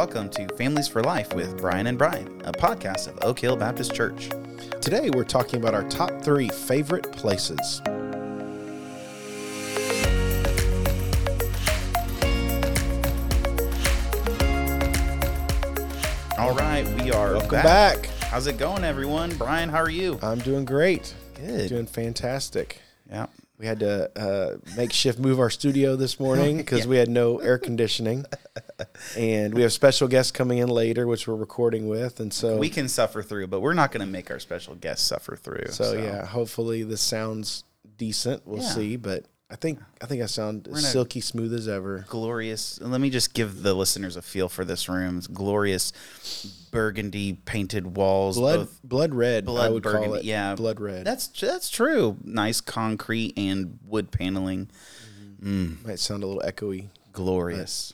welcome to Families for Life with Brian and Brian, a podcast of Oak Hill Baptist Church. Today we're talking about our top three favorite places. All right, we are Welcome back. How's it going, everyone? Brian, how are you? I'm doing great. Good. Doing fantastic. Yeah. We had to uh, make shift move our studio this morning because we had no air conditioning, and we have special guests coming in later, which we're recording with, and so We can suffer through, but we're not going to make our special guests suffer through. so, yeah. Hopefully this sounds decent. We'll Yeah. see, but I think I think I sound as silky smooth as ever. glorious. Let me just give the listeners a feel for this room. It's glorious burgundy painted walls. Blood blood red. I blood would burgundy. call it. Yeah, blood red. That's that's true. Nice concrete and wood paneling. Mm-hmm. might sound a little echoey. Glorious.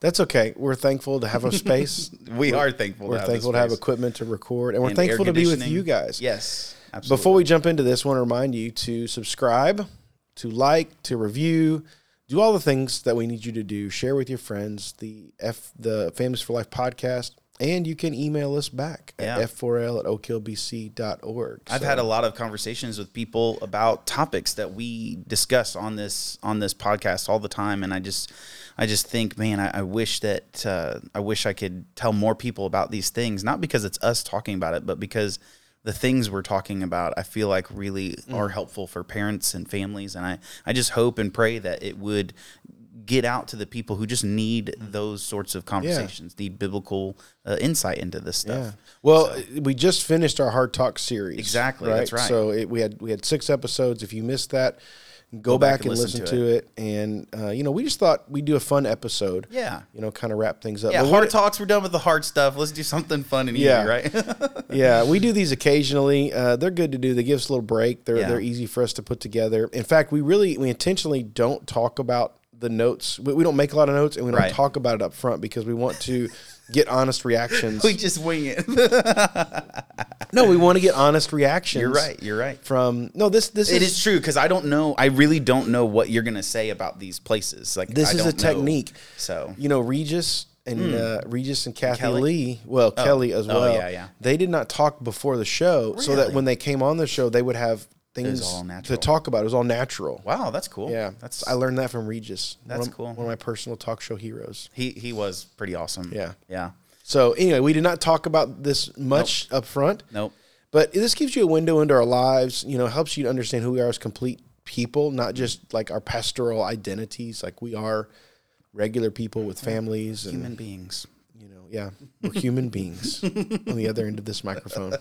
That's okay. We're thankful to have a space. We are thankful. We're to have thankful to have equipment to record, and we're And thankful to be with you guys. Yes, absolutely. Before we jump into this, I want to remind you to subscribe, to like, to review, do all the things that we need you to do. Share with your friends the F the Families for Life podcast, and you can email us back Yeah. at f4l at oakhillbc.org. I've had a lot of conversations with people about topics that we discuss on this on this podcast all the time, and I just I just think, man, I, I wish that uh, I wish I could tell more people about these things, not because it's us talking about it, but because the things we're talking about, I feel like really are mm. helpful for parents and families, and I I just hope and pray that it would get out to the people who just need mm. those sorts of conversations, need biblical uh, insight into this stuff. Yeah. Well, uh, we just finished our Hard Talk series. Exactly, that's right. So it, we had we had six episodes. If you missed that, go, back, and listen, to, it. And uh, you know, we just thought we'd do a fun episode. Yeah. You know, kind of wrap things up. Yeah, But hard talks. We're done with the hard stuff. Let's do something fun and easy, Yeah. right? yeah, we do these occasionally. Uh, they're good to do. They give us a little break. They're Yeah. they're easy for us to put together. In fact, we really we intentionally don't talk about the notes. We, we don't make a lot of notes, and we don't Right. talk about it up front because we want to get honest reactions. we just wing it. no, we want to get honest reactions. you're right. You're right. From no, this this It is is true because I don't know. I really don't know what you're gonna say about these places. Like this I is a don't know. technique. So you know Regis and uh, Regis and Kathie Kelly? Lee, well Kelly as well. Oh, well. yeah, yeah. They did not talk before the show, so that when they came on the show, they would have things all to talk about. It was all natural. wow, that's cool. Yeah, that's I learned that from Regis. That's one of, cool. One of my personal talk show heroes. he he was pretty awesome. Yeah. yeah. So anyway, we did not talk about this much up front, Nope. but this gives you a window into our lives. You know, helps you to understand who we are as complete people, not just like our pastoral identities. Like we are regular people with families and Human beings. Yeah, we're human beings on the other end of this microphone.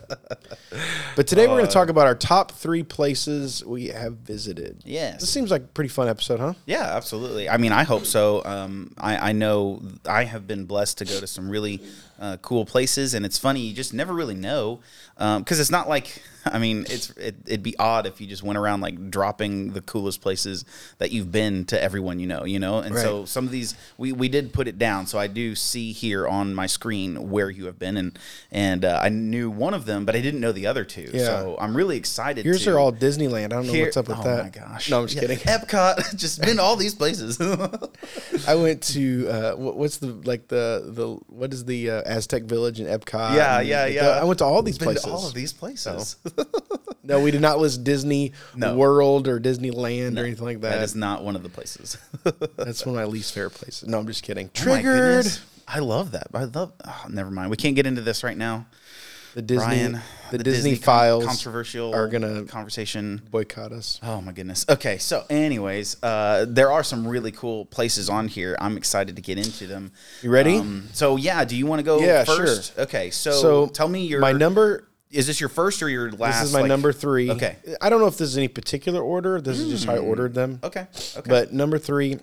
But today we're going to talk about our top three places we have visited. Yes. This seems like a pretty fun episode, huh? Yeah, absolutely. I mean, I hope so. Um, I, I know I have been blessed to go to some really uh, cool places, and it's funny you just never really know because it's not like I mean, it's it, it'd be odd if you just went around like dropping the coolest places that you've been to everyone you know, you know. And so some of these we, we did put it down, so I do see here on my screen where you have been, and and uh, I knew one of them, but I didn't know the other two. Yeah. So I'm really excited. Yours to are all Disneyland. I don't know hear- what's up with oh that. Oh my gosh! No, I'm just Yeah, kidding. Epcot, just been to all these places. I went to uh, what's the like the the what is the uh, Aztec Village in Epcot? Yeah, and yeah, yeah. I went to all these Been to places. all of these places. No, we did not list Disney No. World or Disneyland or anything like that. that is not one of the places. That's one of my least favorite places. No, I'm just kidding. Oh Triggered. goodness. I love that. I love. Oh, never mind. We can't get into this right now. The Disney, Brian, the, Disney, con- files controversial are gonna conversation. boycott us. Oh my goodness. Okay, so anyways, uh, there are some really cool places on here. I'm excited to get into them. You ready? Um, so yeah, do you want to go Yeah, first? Okay, so, So tell me your my number. Is this your first or your last? This is my like- number three. Okay. I don't know if this is any particular order. This is just how I ordered them. Okay. Okay. But number three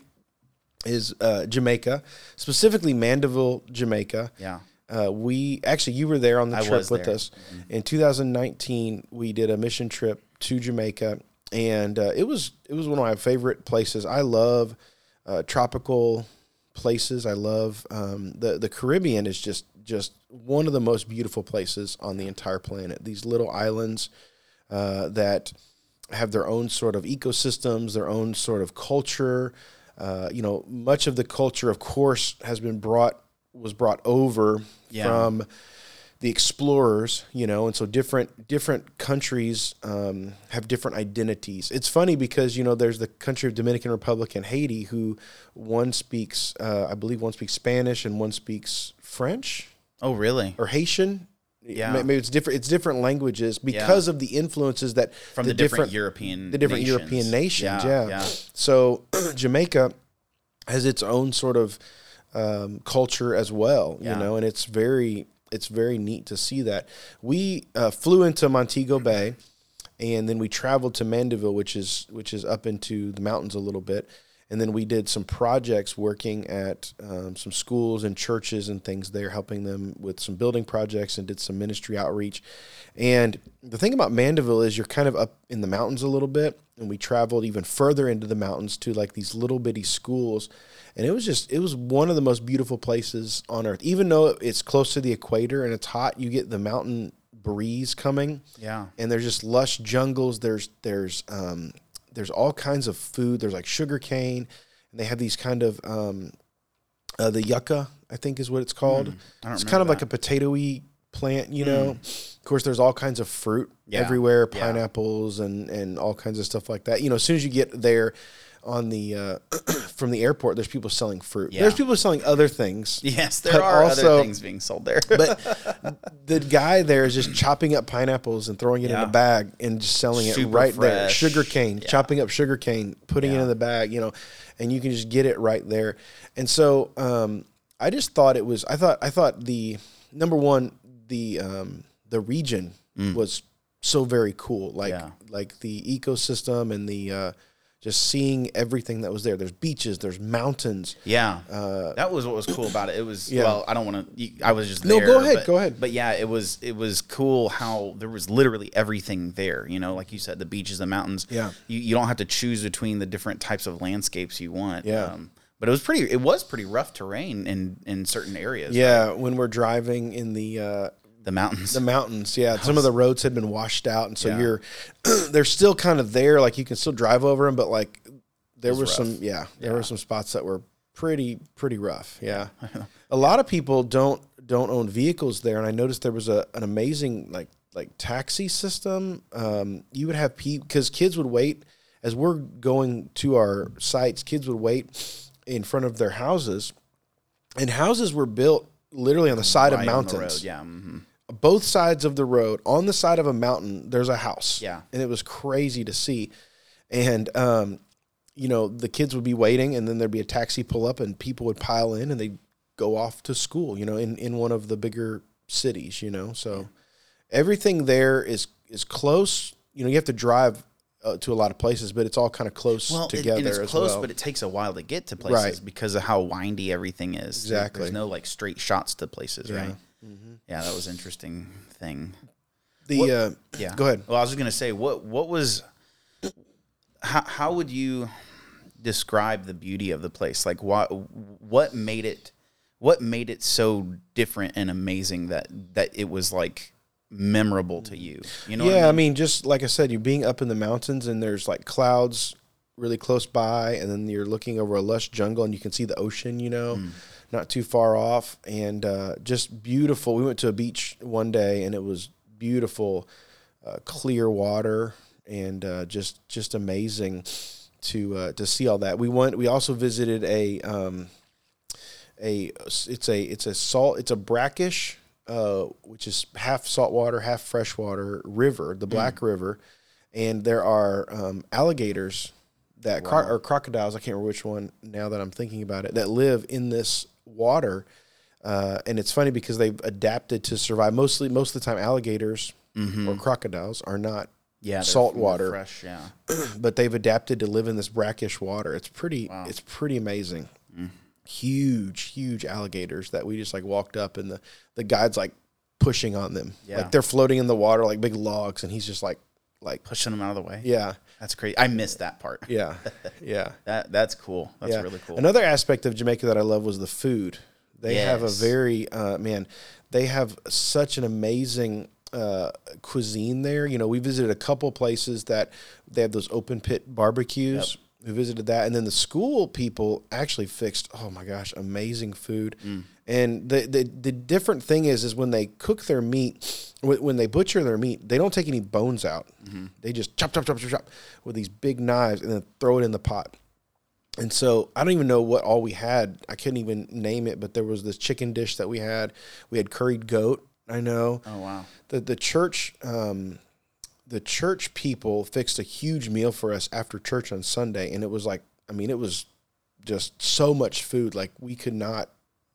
is uh, Jamaica, specifically Mandeville, Jamaica. yeah. Uh, we actually, you were there on the I trip with there. us in 2019. We did a mission trip to Jamaica, and uh, it was it was one of my favorite places. I love uh, tropical places. I love um, the the Caribbean is just just one of the most beautiful places on the entire planet. These little islands uh, that have their own sort of ecosystems, their own sort of culture. Uh, you know, much of the culture, of course, has been brought was brought over Yeah. from the explorers, you know, and so different different countries um, have different identities. It's funny because you know there's the country of Dominican Republic and Haiti, who one speaks, uh, I believe, one speaks Spanish and one speaks French Oh, really? or Haitian. Yeah. Maybe it's different. It's different languages because of the influences that From the, different, European the different nations. European nations. Yeah, Yeah. yeah. So Jamaica has its own sort of um, culture as well, Yeah. you know, and it's very it's very neat to see that. We uh, flew into Montego Bay, and then we traveled to Mandeville, which is which is up into the mountains a little bit. And then we did some projects working at um, some schools and churches and things there, helping them with some building projects and did some ministry outreach. And the thing about Mandeville is you're kind of up in the mountains a little bit. And we traveled even further into the mountains to like these little bitty schools. And it was just, it was one of the most beautiful places on earth. Even though it's close to the equator and it's hot, you get the mountain breeze coming Yeah. and there's just lush jungles. There's there's um, there's all kinds of food. There's like sugar cane, and they have these kind of um, uh, the yucca, I think is what it's called. Don't it's kind of like that. Hmm. a potatoy plant, you know. Of course, there's all kinds of fruit Yeah. everywhere, Yeah. pineapples and and all kinds of stuff like that. You know, as soon as you get there. On the uh, from the airport, there's people selling fruit. Yeah. There's people selling other things. Yes, there are also- other things being sold there. But the guy there is just chopping up pineapples and throwing it in a bag and just selling it Super right there. Sugar cane, Yeah. chopping up sugar cane, putting it in the bag, you know, and you can just get it right there. And so um, I just thought it was. I thought I thought the number one the um, the region was so very cool. Like Mm. Yeah. like the ecosystem and the uh, just seeing everything that was there. There's beaches, there's mountains. Yeah, that was what was cool about it. It was Uh, Yeah. well, I don't want to. I was just No, there, go ahead, but- go ahead. But yeah, it was it was cool how there was literally everything there. You know, like you said, the beaches, the mountains. Yeah. you, you don't have to choose between the different types of landscapes you want. Yeah. um, but it was pretty. It was pretty rough terrain in in certain areas. Yeah, when we're driving in the uh, the mountains. the mountains yeah. Some of the roads had been washed out and so Yeah. you're they're still kind of there. Like you can still drive over them but like there was were some yeah there were some spots that were pretty pretty rough yeah. A lot of people don't don't own vehicles there and i noticed there was a an amazing like like taxi system. Um you would have people because kids would wait as we're going to our sites kids would wait in front of their houses and houses were built literally on the side right of mountains road. Yeah, hmm both sides of the road on the side of a mountain there's a house Yeah. and it was crazy to see and um you know the kids would be waiting and then there'd be a taxi pull up and people would pile in and they'd go off to school you know in in one of the bigger cities you know so everything there is is close you know you have to drive uh, to a lot of places but it's all kind of close well, it- together and it's close, well but it takes a while to get to places Right. because of how windy everything is. Exactly. There's no like straight shots to places, Yeah. right? Yeah, that was interesting thing. the What- uh Yeah. Go ahead. Well, I was just gonna say, what what was, how how would you describe the beauty of the place? Like, what what made it, what made it so different and amazing that that it was like memorable to you? You know? yeah, I I mean? mean, just like I said, you're being up in the mountains and there's like clouds really close by, and then you're looking over a lush jungle and you can see the ocean, you know, Mm. Not too far off, and uh, just beautiful. We went to a beach one day and it was beautiful, uh, clear water, and uh, just just amazing to uh, to see all that. We went. We also visited a. Um, a it's a it's a salt it's a brackish uh, which is half saltwater half freshwater river the black river and there are um, alligators that cro- or crocodiles i can't remember which one now that i'm thinking about it that live in this water uh, and it's funny because they've adapted to survive mostly most of the time alligators or crocodiles are not yeah, salt water. fresh. Yeah, but they've adapted to live in this brackish water. It's pretty. It's pretty amazing. Mm. Huge, huge alligators that we just like walked up, and the the guide's like pushing on them, Yeah. like they're floating in the water like big logs, and he's just like, like, pushing them out of the way. yeah, That's crazy. I missed that part. yeah, yeah, That that's cool. That's yeah. really cool. Another aspect of Jamaica that I love was the food. They have a very uh, man. They have such an amazing uh, cuisine there. You know, we visited a couple places that they have those open pit barbecues. We visited that, and then the school people actually fixed. Oh my gosh, amazing food, Mm. And the, the the different thing is is when they cook their meat, when, when they butcher their meat, they don't take any bones out. They just chop chop chop chop chop with these big knives and then throw it in the pot. And so I don't even know what all we had. I couldn't even name it, but there was this chicken dish that we had. We had curried goat. I know Oh wow. the the church um, the church people fixed a huge meal for us after church on Sunday, and it was like I mean it was just so much food. Like we could not.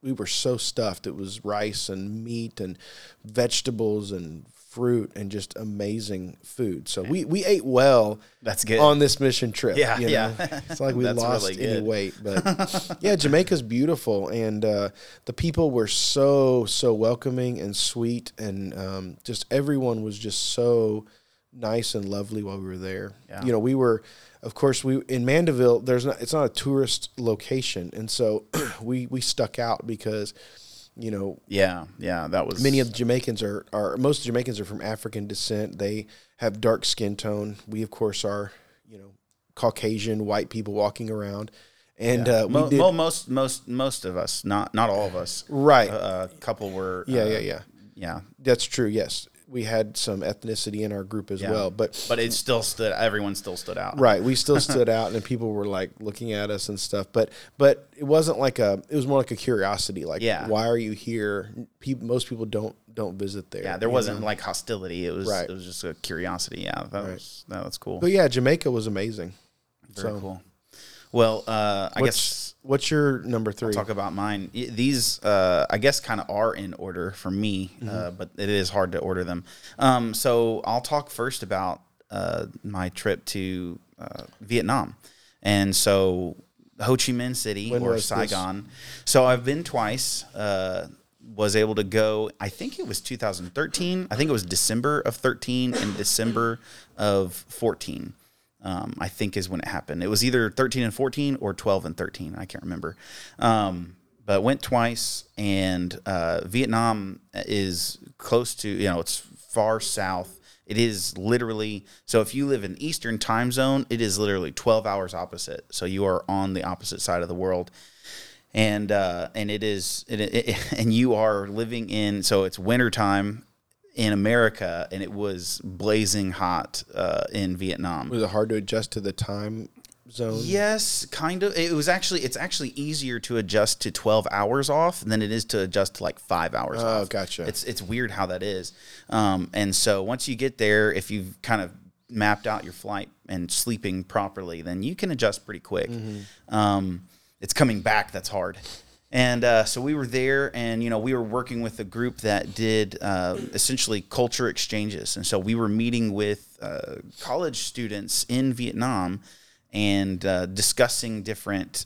We were so stuffed. It was rice and meat and vegetables and fruit and just amazing food. So we, we ate well That's good. on this mission trip. Yeah, you yeah. It's like we lost really any weight, but yeah, Jamaica's beautiful, and uh, the people were so so welcoming and sweet, and um, just everyone was just so nice and lovely while we were there. Yeah. You know, we were, of course, we in Mandeville. There's not it's not a tourist location, and so we we stuck out because. You know, yeah, yeah. That was many of the Jamaicans are, are most Jamaicans are from African descent. They have dark skin tone. We of course are, you know, Caucasian white people walking around, and uh, we Mo- did mo- most most most of us, not not all of us. right. A, a couple were. yeah, uh, yeah, yeah. yeah. That's true. Yes, we had some ethnicity in our group as Yeah. well, but But it still stood. Everyone still stood out. right, we still stood out, and people were like looking at us and stuff. But but it wasn't like a. It was more like a curiosity. Like, Yeah. why are you here? People, most people don't don't visit there. Yeah, there wasn't know? like hostility. It was Right. it was just a curiosity. Yeah, that was that was cool. But yeah, Jamaica was amazing. Very so- cool. Well, uh, I What's guess what's your number 3 I'll talk about mine. These, uh, I guess, kind of are in order for me, Mm-hmm. uh, but it is hard to order them. Um, so I'll talk first about uh, my trip to uh, Vietnam, and so Ho Chi Minh City When or was this? Saigon. So I've been twice. Uh, was able to go. I think it was 2013. I think it was December of 13 and December of 14 um, I think is when it happened. It was either 13 and 14 or 12 and 13. I can't remember. Um, but went twice, and uh, Vietnam is close to, you know, it's far south. It is literally, so if you live in Eastern time zone, it is literally 12 hours opposite. So you are on the opposite side of the world. And uh, and it is it, it, and you are living in so it's wintertime in America and it was blazing hot uh, in Vietnam. Was it hard to adjust to the time zone? Yes, kind of. It was actually it's actually easier to adjust to 12 hours off than it is to adjust to like 5 hours Oh, off. gotcha. It's it's weird how that is. Um, and so once you get there if you've kind of mapped out your flight and sleeping properly, then you can adjust pretty quick. Um, it's coming back that's hard. And uh, so we were there, and you know we were working with a group that did uh, essentially culture exchanges, and so we were meeting with uh, college students in Vietnam and uh, discussing different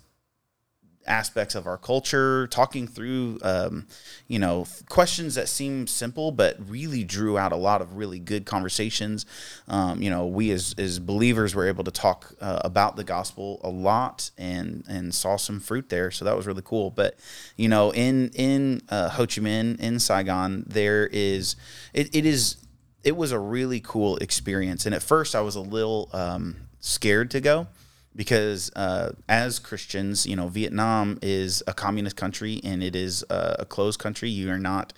aspects of our culture, talking through, um, you know, questions that seem simple but really drew out a lot of really good conversations. Um, you know, we as as believers were able to talk uh, about the gospel a lot and and saw some fruit there, so that was really cool. But you know, in in uh, Ho Chi Minh in Saigon, there is it, it is it was a really cool experience, and at first I was a little um, scared to go because uh, as Christians, you know, Vietnam is a communist country and it is a, a closed country. You are not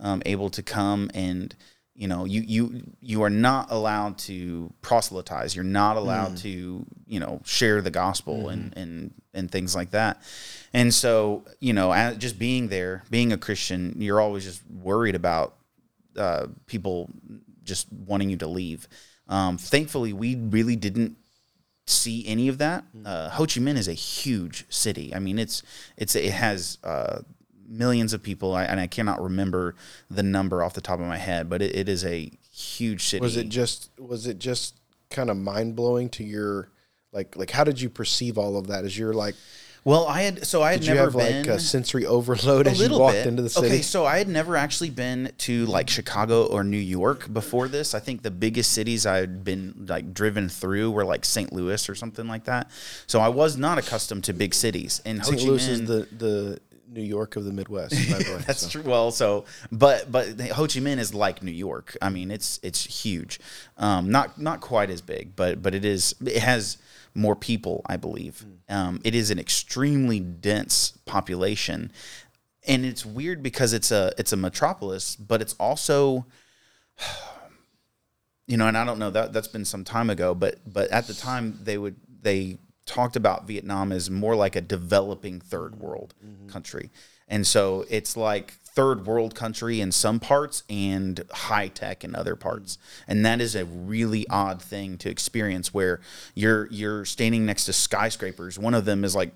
um, able to come and you know you you you are not allowed to proselytize. You're not allowed to you know share the gospel and and and things like that. And so you know, as, just being there, being a Christian, you're always just worried about uh, people just wanting you to leave. Um, thankfully, we really didn't see any of that. Uh, Ho Chi Minh is a huge city. I mean, it's it's it has uh, millions of people, I, and I cannot remember the number off the top of my head, but it, it is a huge city. Was it just was it just kind of mind blowing to your like like how did you perceive all of that? As you're like well, I had so I had did you never have been like a sensory overload a as you walked bit. into the city? Okay, so I had never actually been to like Chicago or New York before this. I think the biggest cities I had been like driven through were like St. Louis or something like that. So I was not accustomed to big cities. And Ho St. Chi Louis Minh, is the the New York of the Midwest. By the way, That's so. true. Well, so but but Ho Chi Minh is like New York. I mean, it's it's huge. Um, not not quite as big, but but it is. It has more people, I believe. Um, it is an extremely dense population. and it's weird because it's a it's a metropolis, but it's also you know, and I don't know that that's been some time ago, but but at the time they would they talked about Vietnam as more like a developing third world country. And so it's like third world country in some parts and high tech in other parts. And that is a really odd thing to experience where you're you're standing next to skyscrapers. One of them is like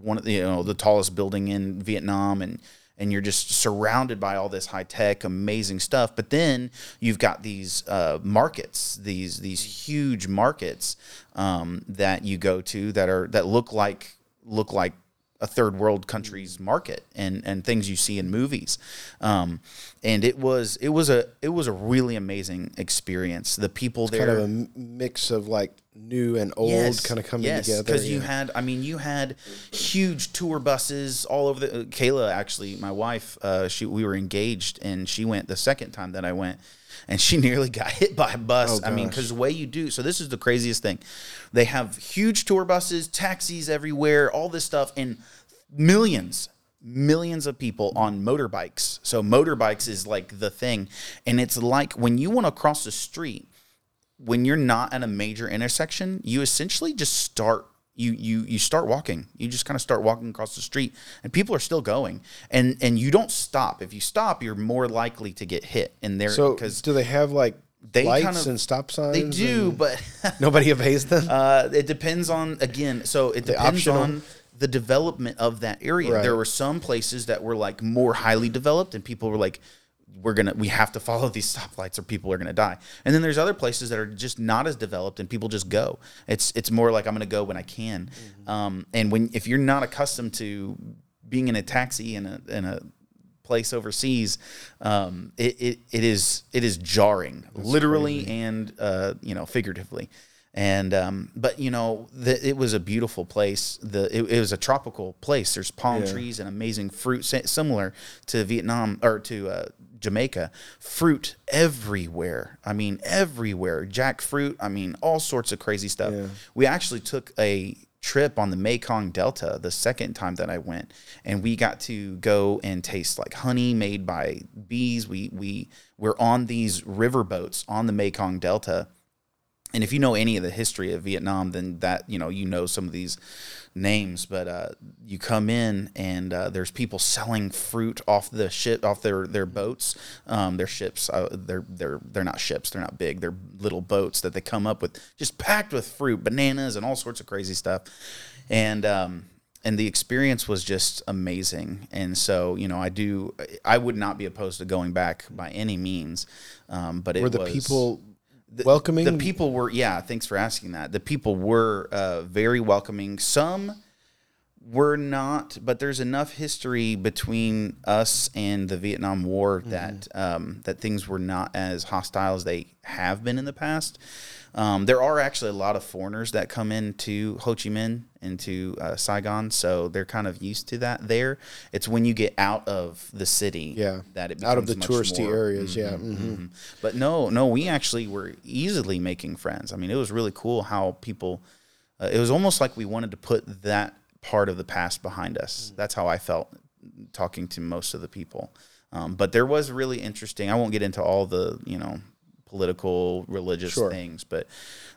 one of the you know the tallest building in Vietnam and and you're just surrounded by all this high tech, amazing stuff. But then you've got these uh, markets, these these huge markets um, that you go to that are that look like look like a third world country's market and and things you see in movies. Um, and it was it was a it was a really amazing experience. The people there kind of a mix of like new and old kind of coming together. because you had i mean you had huge tour buses all over the uh, kayla actually my wife uh, she we were engaged and she went the second time that i went and she nearly got hit by a bus. Oh, i mean because the way you do so this is the craziest thing. They have huge tour buses taxis everywhere all this stuff and millions millions of people on motorbikes. So motorbikes is like the thing. And it's like when you want to cross the street when you're not at a major intersection, you essentially just start you you you start walking. You just kind of start walking across the street and people are still going. And and you don't stop. If you stop, you're more likely to get hit in there So because do they have like they lights kind of- and stop signs? they do, but Nobody obeys them. uh, it depends on again. So it depends optional? on the development of that area. Right. There were some places that were like more highly developed, and people were like, "We're gonna, we have to follow these stoplights, or people are gonna die." And then there's other places that are just not as developed, and people just go. It's it's more like I'm gonna go when I can. Um, and when if you're not accustomed to being in a taxi in a in a place overseas, um, it, it, it is it is jarring, literally and uh, you know figuratively. And um, but you know the, it was a beautiful place. The it, it was a tropical place. There's palm Yeah. trees and amazing fruit, similar to Vietnam or to uh, Jamaica. Fruit everywhere. I mean everywhere. Jackfruit. I mean all sorts of crazy stuff. Yeah. We actually took a trip on the Mekong Delta the second time that I went, and we got to go and taste like honey made by bees. We we were on these river boats on the Mekong Delta. And if you know any of the history of Vietnam, then that you know you know some of these names. But uh, you come in and uh, there's people selling fruit off the ship, off their their boats, um, their ships. Uh, they're they're they're not ships. They're not big. They're little boats that they come up with, just packed with fruit, bananas, and all sorts of crazy stuff. And um, and the experience was just amazing. And so you know, I do. I would not be opposed to going back by any means. Um, but it Were the was, people welcoming? the people were yeah thanks for asking that. The people were uh, very welcoming. Some were not but there's enough history between us and the vietnam war that um, that things were not as hostile as they have been in the past um, there are actually a lot of foreigners that come into Ho Chi Minh into uh, Saigon, so they're kind of used to that. There, it's when you get out of the city, Yeah. that it out of the touristy more- areas. Yeah. Mhm, hmm mhm. But no, no, we actually were easily making friends. I mean, it was really cool how people. Uh, it was almost like we wanted to put that part of the past behind Mm. us. That's how I felt talking to most of the people. Um, but there was really interesting. I won't get into all the you know political, religious Sure. things, but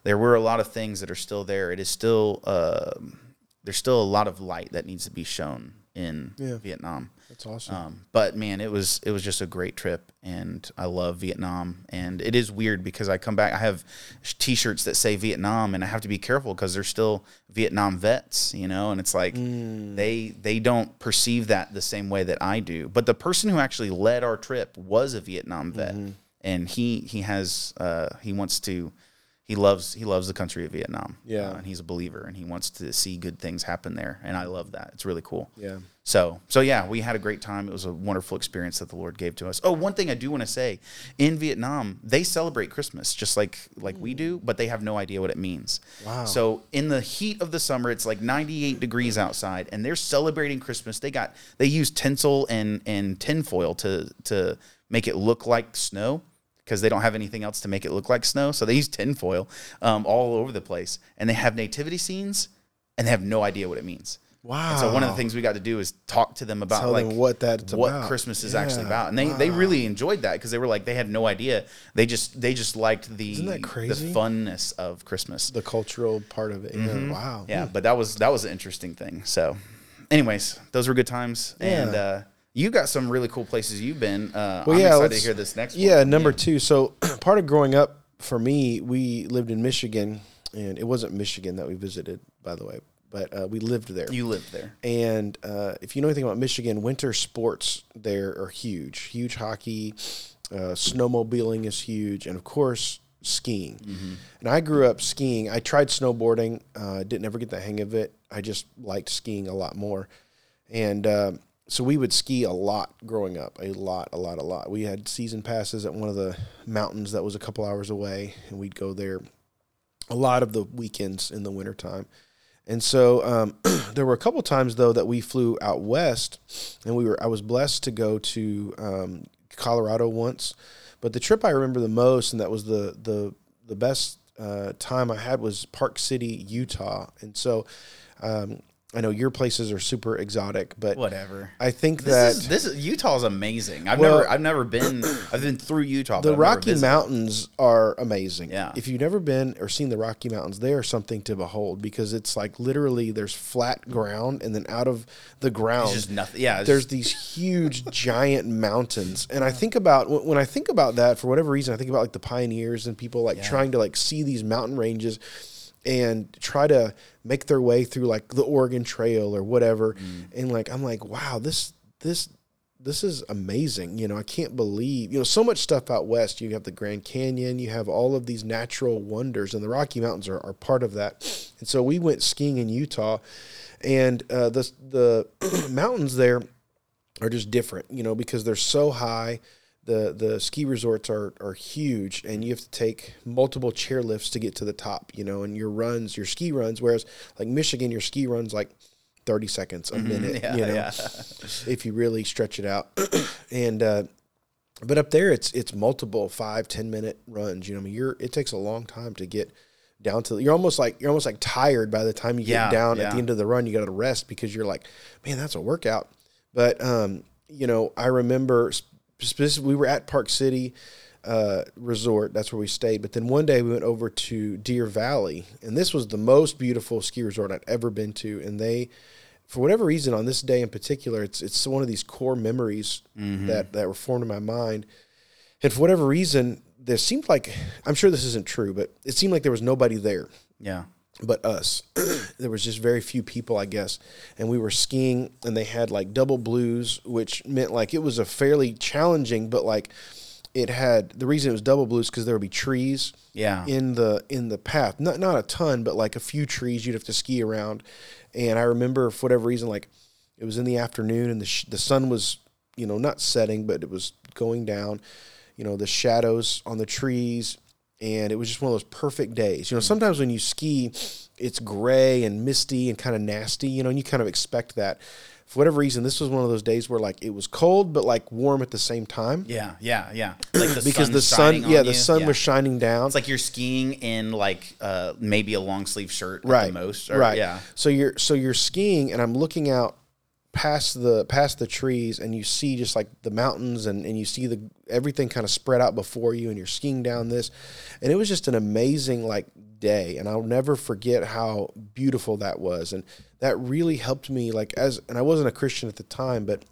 there were a lot of things that are still there. It is still um there's still a lot of light that needs to be shown in Yeah. Vietnam. That's awesome. Um, but man, it was it was just a great trip, and I love Vietnam. And it is weird because I come back, I have T-shirts that say Vietnam, and I have to be careful because they're still Vietnam vets, you know. And it's like Mm. they they don't perceive that the same way that I do. But the person who actually led our trip was a Vietnam vet, Mm-hmm. And he he has uh, he wants to. He loves he loves the country of Vietnam. Yeah. Uh, and he's a believer, and he wants to see good things happen there, and I love that. It's really cool. yeah. So, so yeah, we had a great time. It was a wonderful experience that the Lord gave to us. Oh, one thing I do want to say: in Vietnam, they celebrate Christmas just like like we do, but they have no idea what it means. Wow. So, in the heat of the summer, it's like 98 degrees outside, and they're celebrating Christmas. They got they use tinsel and and tinfoil to to make it look like snow because they don't have anything else to make it look like snow. So they use tinfoil um, all over the place, and they have nativity scenes, and they have no idea what it means. Wow. And so one of the things we got to do is talk to them about Tell like them what that what about. Christmas is actually about, and they they really enjoyed that because they were like they had no idea. They just they just liked the the funness of Christmas. the cultural part of it. Yeah, Wow. Yeah, but that was that was an interesting thing. So, anyways, those were good times, and uh, you got some really cool places you've been. Uh, Well, I'm yeah, excited to hear this next. Yeah, one. number two. So part of growing up for me, we lived in Michigan, and it wasn't Michigan that we visited, by the way, but uh, we lived there. you lived there. And uh, if you know anything about Michigan, winter sports there are huge. Huge hockey, uh, snowmobiling is huge, and of course skiing. And I grew up skiing. I tried snowboarding. Uh, didn't ever get the hang of it. I just liked skiing a lot more. And uh, so we would ski a lot growing up, a lot, a lot, a lot. We had season passes at one of the mountains that was a couple hours away, and we'd go there a lot of the weekends in the wintertime. And so um, there were a couple times though that we flew out west, and we were I was blessed to go to um, Colorado once, but the trip I remember the most, and that was the the the best uh, time I had was Park City, Utah. And so um, I know your places are super exotic, but Whatever. I think that This that is this is, Utah's amazing. I've Well- never I've never been I've been through Utah. the Rocky. Mountains are amazing. Yeah. If you've never been or seen the Rocky Mountains, they are something to behold because it's like literally there's flat ground and then out of the ground just nothing. Yeah, there's these huge giant mountains and i think about when when i think about that for whatever reason i think about like the pioneers and people like trying to like see these mountain ranges and try to make their way through like the oregon trail or whatever. And like i'm like wow this this this is amazing. You know i can't believe you know so much stuff out west. You have the grand canyon. You have all of these natural wonders and the rocky mountains are, are part of that. And so we went skiing in utah and uh, the the mountains there are just different, you know, because they're so high. The the ski resorts are are huge, and you have to take multiple chairlifts to get to the top, you know. And your runs, your ski runs, whereas like Michigan, your ski runs like thirty seconds a minute, yeah, you know, yeah. if you really stretch it out. and uh, but up there, it's it's multiple five ten minute runs. You know, I mean, you're it takes a long time to get down to. You're almost like you're almost like tired by the time you Yeah, get down at the end of the run. You got to rest because you're like, man, that's a workout. But um, you know, I remember we were at Park City uh, Resort. That's where we stayed. But then one day we went over to Deer Valley, and this was the most beautiful ski resort I'd ever been to. And they, for whatever reason, on this day in particular, it's it's one of these core memories that that were formed in my mind. And for whatever reason, there seemed like I'm sure this isn't true, but it seemed like there was nobody there yeah. But us. there was just very few people, I guess. And we were skiing and they had like double blues, which meant like it was a fairly challenging, but like it had the reason it was double blues because there would be trees Yeah. in the in the path. Not not a ton, but like a few trees you'd have to ski around. And I remember for whatever reason, like it was in the afternoon and the sh- the sun was you know not setting, but it was going down. You know the shadows on the trees, and it was just one of those perfect days. You know sometimes when you ski, it's gray and misty and kind of nasty. You know, and you kind of expect that. For whatever reason, this was one of those days where like it was cold but like warm at the same time Yeah, yeah, yeah. Like the because the sun, yeah, the you. sun Yeah. was shining down. It's like you're skiing in like uh, maybe a long sleeve shirt right at the most. Or, right Yeah. so you're so you're skiing and i'm looking out past the past the trees and you see just like the mountains and, and you see the everything kind of spread out before you and you're skiing down this. And it was just an amazing like day. And i'll never forget how beautiful that was. And that really helped me like as and i wasn't a christian at the time but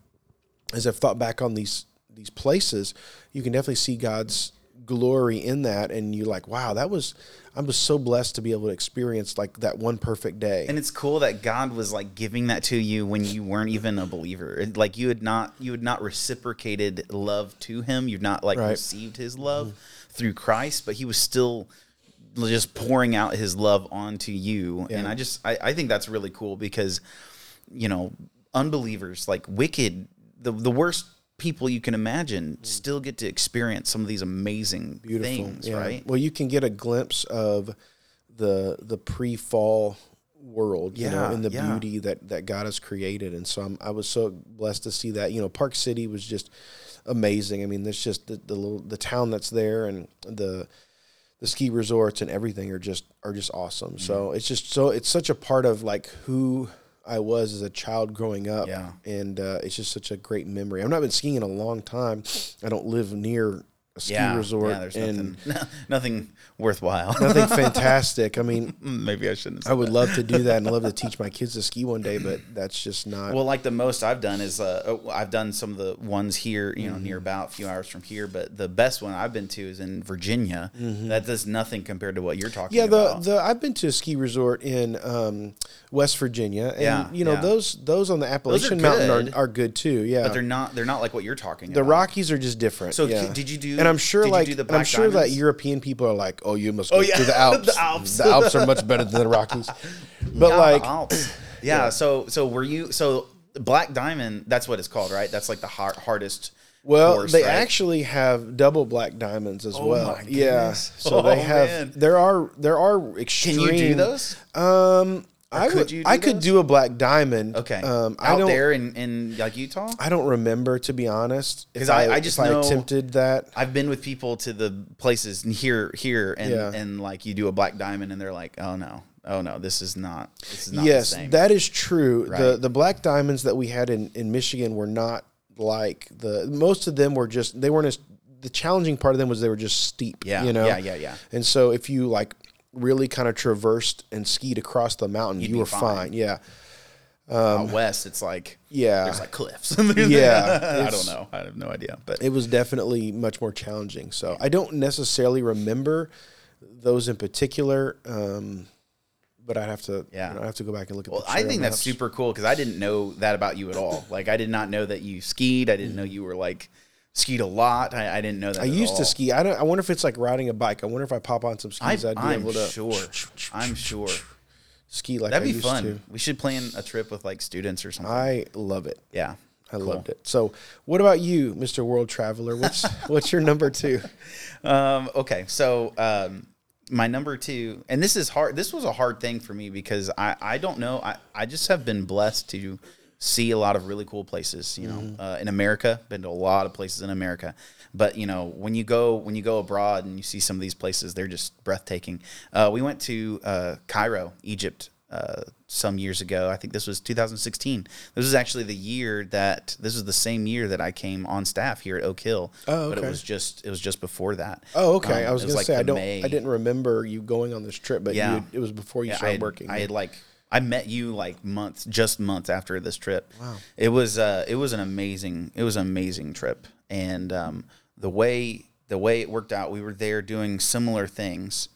as I've thought back on these these places, you can definitely see God's glory in that, and you're like, wow, that was I was so blessed to be able to experience like that one perfect day. And it's cool that God was like giving that to you when you weren't even a believer. Like you had not you had not reciprocated love to him. You've not like Right. received his love through Christ, but he was still just pouring out his love onto you. And I just I, I think that's really cool because you know, unbelievers, like wicked, the the worst people you can imagine still get to experience some of these amazing Beautiful. things, yeah. right? Well, you can get a glimpse of the the pre-fall world, you know, and the yeah. beauty that that God has created, and so I'm, I was so blessed to see that. You know, Park City was just amazing. I mean, there's just the the, little, the town that's there and the the ski resorts and everything are just are just awesome. Mm-hmm. So it's just so it's such a part of like who I was as a child growing up. Yeah. And uh, it's just such a great memory. I've not been skiing in a long time. I don't live near a ski yeah, resort. Yeah, there's and nothing, nothing worthwhile. nothing fantastic. I mean, Maybe I shouldn't. I would love to do that and love to teach my kids to ski one day, but that's just not. Well, like the most I've done is uh, oh, I've done some of the ones here, you know, Mm-hmm. near about a few hours from here. But the best one I've been to is in Virginia. That does nothing compared to what you're talking Mm-hmm. yeah, the, about. the I've been to a ski resort in um, West Virginia, and Yeah, you know yeah. those those on the Appalachian Mountain are, are good too. Yeah, but they're not. They're not like what you're talking about. the about. Rockies are just different. So yeah. did you do? and I'm sure did like do the and I'm Black sure that European people are like, oh, you must go yeah, to the Alps. the Alps. The Alps are much better than the Rockies. But Yeah, like, the Alps. yeah, So so were you? So Black Diamond. That's what it's called, right? That's like the hard, hardest. well, course, they right? actually have double black diamonds as Oh well. Yeah, so Oh, they have. man. There are there are Can extreme. you do those? Um, I could would. I could those? do a black diamond. Okay. Um, I Out don't. there in, in like Utah. I don't remember to be honest. Because I- I just if I know- attempted that. I've been with people to the places here here and Yeah. and like you do a black diamond and they're like, oh no, oh no, this is not this is not yes, the same. that is true. The the black diamonds that we had in in Michigan were not like the most of them were just they weren't as the challenging part of them was they were just steep. yeah, you know. yeah, yeah, yeah. And so if you like really kind of traversed and skied across the mountain, You'd you were fine. fine. Yeah. Out west, it's like Yeah. there's like cliffs. Yeah, I don't know. I have no idea, but it was definitely much more challenging. So I don't necessarily remember those in particular, um, but I'd have to. Yeah. you know, I have to go back and look at. well, I think that's super cool because I didn't know that about you at all. Like I did not know that you skied. I didn't know you were like skied a lot. I, I didn't know that. I used to ski. I don't. I wonder if it's like riding a bike. I wonder if I pop on some skis, I, would be I'm able to sure. I'm sure. ski like That'd I be fun. to. We should plan a trip with like students or something. I love it. yeah. I loved it. So, what about you, Mr. World Traveler? What's what's your number two? Um, okay, so um, my number two, and this is hard. This was a hard thing for me because I, I don't know. I, I just have been blessed to see a lot of really cool places. You know, uh, in America, been to a lot of places in America. But you know, when you go when you go abroad and you see some of these places, they're just breathtaking. Uh, we went to uh, Cairo, Egypt. Uh, some years ago, I think this was 2016. This was actually the year that this was the same year that I came on staff here at Oak Hill. Oh, okay. But it was just it was just before that. Oh, okay. Um, I was it gonna like say I don't. May- I didn't remember you going on this trip, but Yeah. you, it was before you Yeah, I started had, working. I had like I met you like months, just months after this trip. Wow. It was uh, it was an amazing, it was an amazing trip, and um, the way the way it worked out, we were there doing similar things,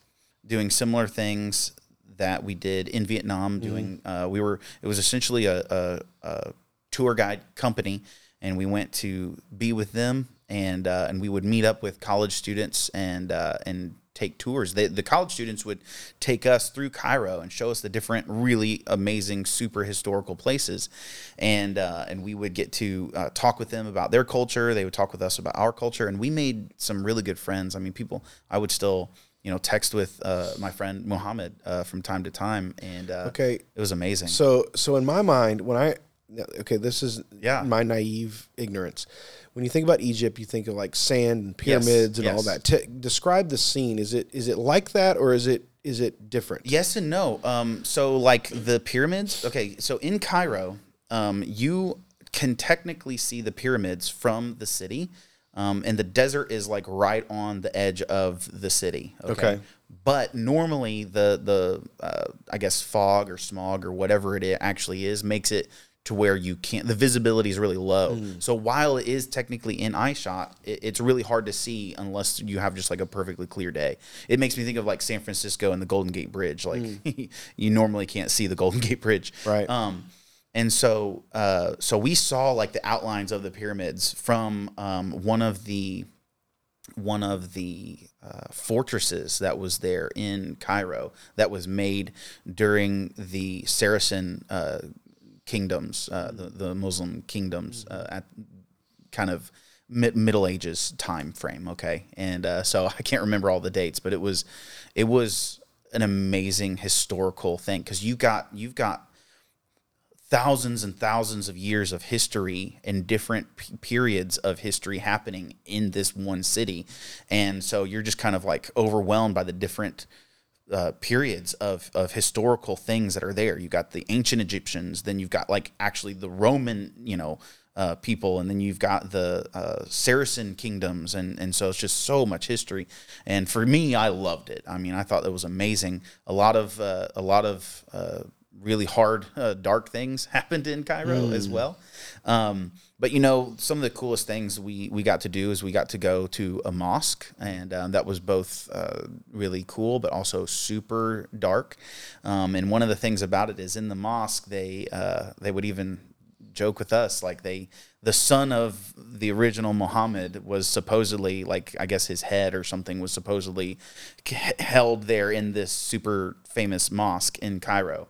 doing similar things that we did in Vietnam. Doing uh, we were it was essentially a, a, a tour guide company, and we went to be with them, and uh, and we would meet up with college students and uh, and take tours. They, the college students would take us through Cairo and show us the different, really amazing, super historical places, and uh, and we would get to uh, talk with them about their culture. They would talk with us about our culture, and we made some really good friends. I mean, people I would still. You know, text with uh, my friend Mohammed uh, from time to time, and uh, Okay. it was amazing. So, so in my mind, when I okay, this is Yeah. my naive ignorance. When you think about Egypt, you think of like sand and pyramids and all that. T- describe the scene. Is it is it like that or is it is it different? Yes and no. Um, so like the pyramids. Okay, so in Cairo, um, you can technically see the pyramids from the city, um, and the desert is like right on the edge of the city. Okay. But normally the the uh, I guess fog or smog or whatever it actually is makes it to where you can't the visibility is really low. So while it is technically in eye shot, it, it's really hard to see unless you have just like a perfectly clear day. It makes me think of like San Francisco and the Golden Gate Bridge. Like you normally can't see the Golden Gate Bridge. Right. Um, and so, uh, so we saw like the outlines of the pyramids from um, one of the one of the uh, fortresses that was there in Cairo that was made during the Saracen uh, kingdoms, uh, the, the Muslim kingdoms uh, at kind of mid- Middle Ages time frame. Okay, and uh, so I can't remember all the dates, but it was it was an amazing historical thing because you got you've got thousands and thousands of years of history and different p- periods of history happening in this one city. And so you're just kind of like overwhelmed by the different uh, periods of of historical things that are there. You got the ancient Egyptians, then you've got like actually the Roman, you know, uh, people, and then you've got the uh, Saracen kingdoms, and and so it's just so much history. And for me, I loved it. I mean, I thought it was amazing. A lot of uh, a lot of uh, really hard, uh, dark things happened in Cairo as well. Um, but you know, some of the coolest things we we got to do is we got to go to a mosque, and um, that was both uh, really cool, but also super dark. Um, and one of the things about it is in the mosque they uh, they would even joke with us like they the son of the original Muhammad was supposedly like I guess his head or something was supposedly held there in this super famous mosque in Cairo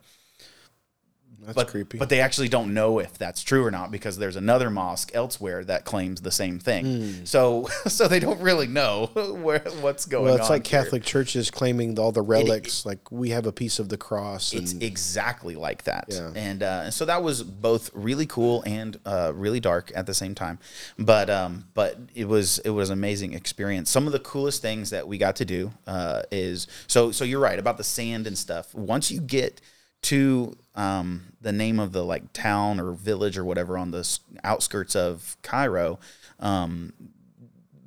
That's but, creepy. But they actually don't know if that's true or not because there's another mosque elsewhere that claims the same thing. Hmm. So so they don't really know where what's going on. well, it's like here. Catholic churches claiming all the relics, like we have a piece of the cross. It's And exactly like that, Yeah. and uh, so that was both really cool and uh, really dark at the same time. But um, but it was it was an amazing experience. Some of the coolest things that we got to do uh, is so so you're right about the sand and stuff. Once you get to um, the name of the like town or village or whatever on the outskirts of Cairo, um,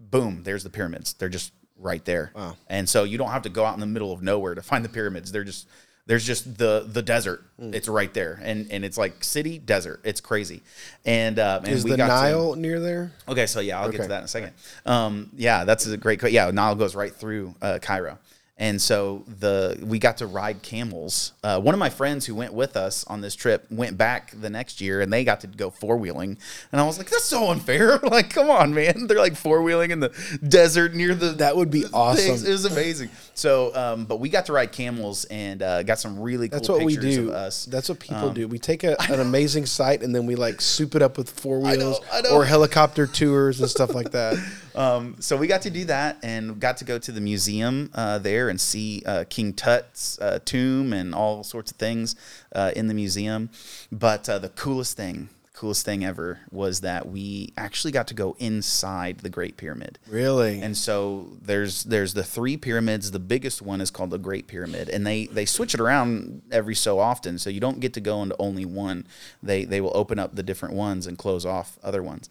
boom, there's the pyramids. They're just right there. Wow. And so you don't have to go out in the middle of nowhere to find the pyramids. They're just there's just the the desert. Hmm. It's right there, and and it's like city desert. It's crazy. And um, and is we the got to- Nile near there? Okay, so yeah, I'll get to that in a second. Um, yeah, that's a great. Yeah, Nile goes right through uh, Cairo, and so the we got to ride camels. Uh, one of my friends who went with us on this trip went back the next year, and they got to go four wheeling. And I was like, that's so unfair. like, come on, man. They're like four wheeling in the desert near the. That would be awesome. things. It was amazing. So, um, but we got to ride camels and uh, got some really cool That's what we do. us. Um, That's what people do. We take a, an amazing site and then we like soup it up with four know, wheels I know. or helicopter tours and stuff like that. Um, so we got to do that and got to go to the museum uh, there and see uh, King Tut's uh, tomb and all sorts of things uh, in the museum. But uh, the coolest thing, coolest thing ever was that we actually got to go inside the Great Pyramid. Really? And so there's there's the three pyramids. The biggest one is called the Great Pyramid, and they they switch it around every so often. So you don't get to go into only one. They they will open up the different ones and close off other ones.